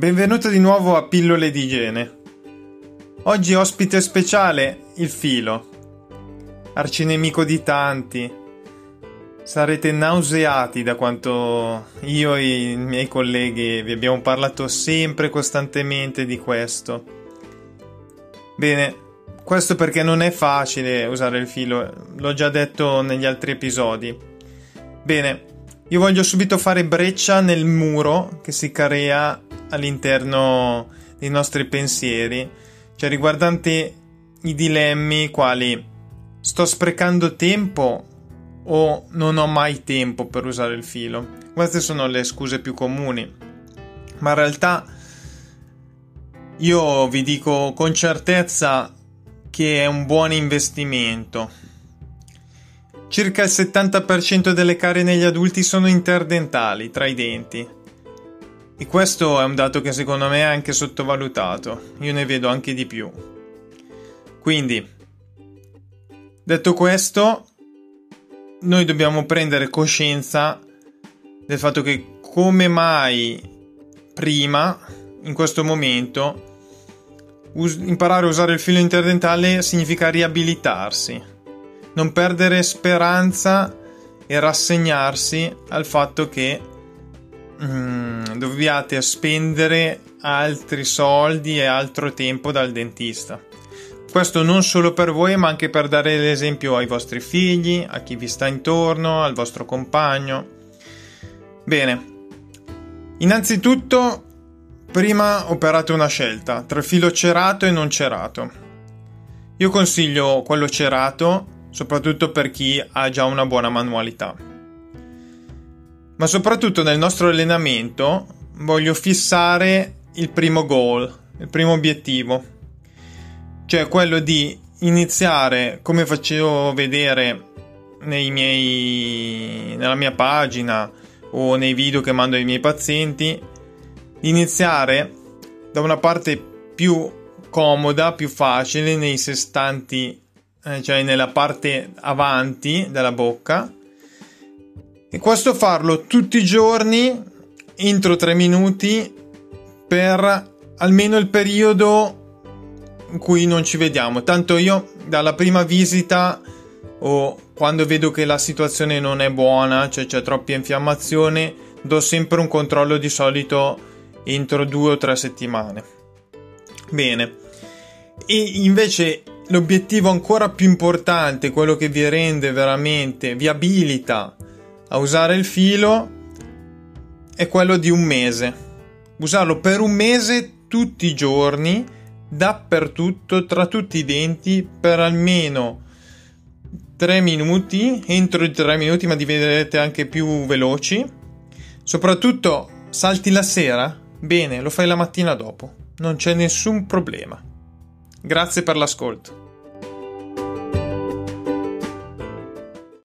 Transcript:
benvenuto di nuovo a Pillole di Igiene. Oggi ospite speciale il filo, arcinemico di tanti. Sarete nauseati da quanto io e i miei colleghi vi abbiamo parlato sempre costantemente di questo. Bene, questo perché non è facile usare il filo, l'ho già detto negli altri episodi. Bene, io voglio subito fare breccia nel muro che si crea all'interno dei nostri pensieri, cioè riguardanti i dilemmi quali sto sprecando tempo o non ho mai tempo per usare il filo. Queste sono le scuse più comuni, ma in realtà io vi dico con certezza che è un buon investimento Circa il 70% delle carie negli adulti sono interdentali, tra i denti. E questo è un dato che secondo me è anche sottovalutato. Io ne vedo anche di più. Quindi, detto questo, noi dobbiamo prendere coscienza del fatto che come mai prima, in questo momento, us- imparare a usare il filo interdentale significa riabilitarsi non perdere speranza e rassegnarsi al fatto che mm, dobbiate spendere altri soldi e altro tempo dal dentista. Questo non solo per voi, ma anche per dare l'esempio ai vostri figli, a chi vi sta intorno, al vostro compagno. Bene, innanzitutto, prima operate una scelta tra filo cerato e non cerato. Io consiglio quello cerato soprattutto per chi ha già una buona manualità. Ma soprattutto nel nostro allenamento voglio fissare il primo goal, il primo obiettivo, cioè quello di iniziare come facevo vedere miei, nella mia pagina o nei video che mando ai miei pazienti, iniziare da una parte più comoda, più facile nei sestanti eh, cioè nella parte avanti della bocca. E questo farlo tutti i giorni entro 3 minuti per almeno il periodo in cui non ci vediamo. Tanto io dalla prima visita o quando vedo che la situazione non è buona, cioè c'è troppa infiammazione, do sempre un controllo di solito entro due o tre settimane. Bene. E invece l'obiettivo ancora più importante, quello che vi rende veramente, vi abilita a usare il filo, è quello di un mese. Usarlo per un mese tutti i giorni, dappertutto, tra tutti i denti, per almeno 3 minuti, entro i 3 minuti, ma diventerete anche più veloci. Soprattutto salti la sera, bene, lo fai la mattina dopo, non c'è nessun problema. Grazie per l'ascolto.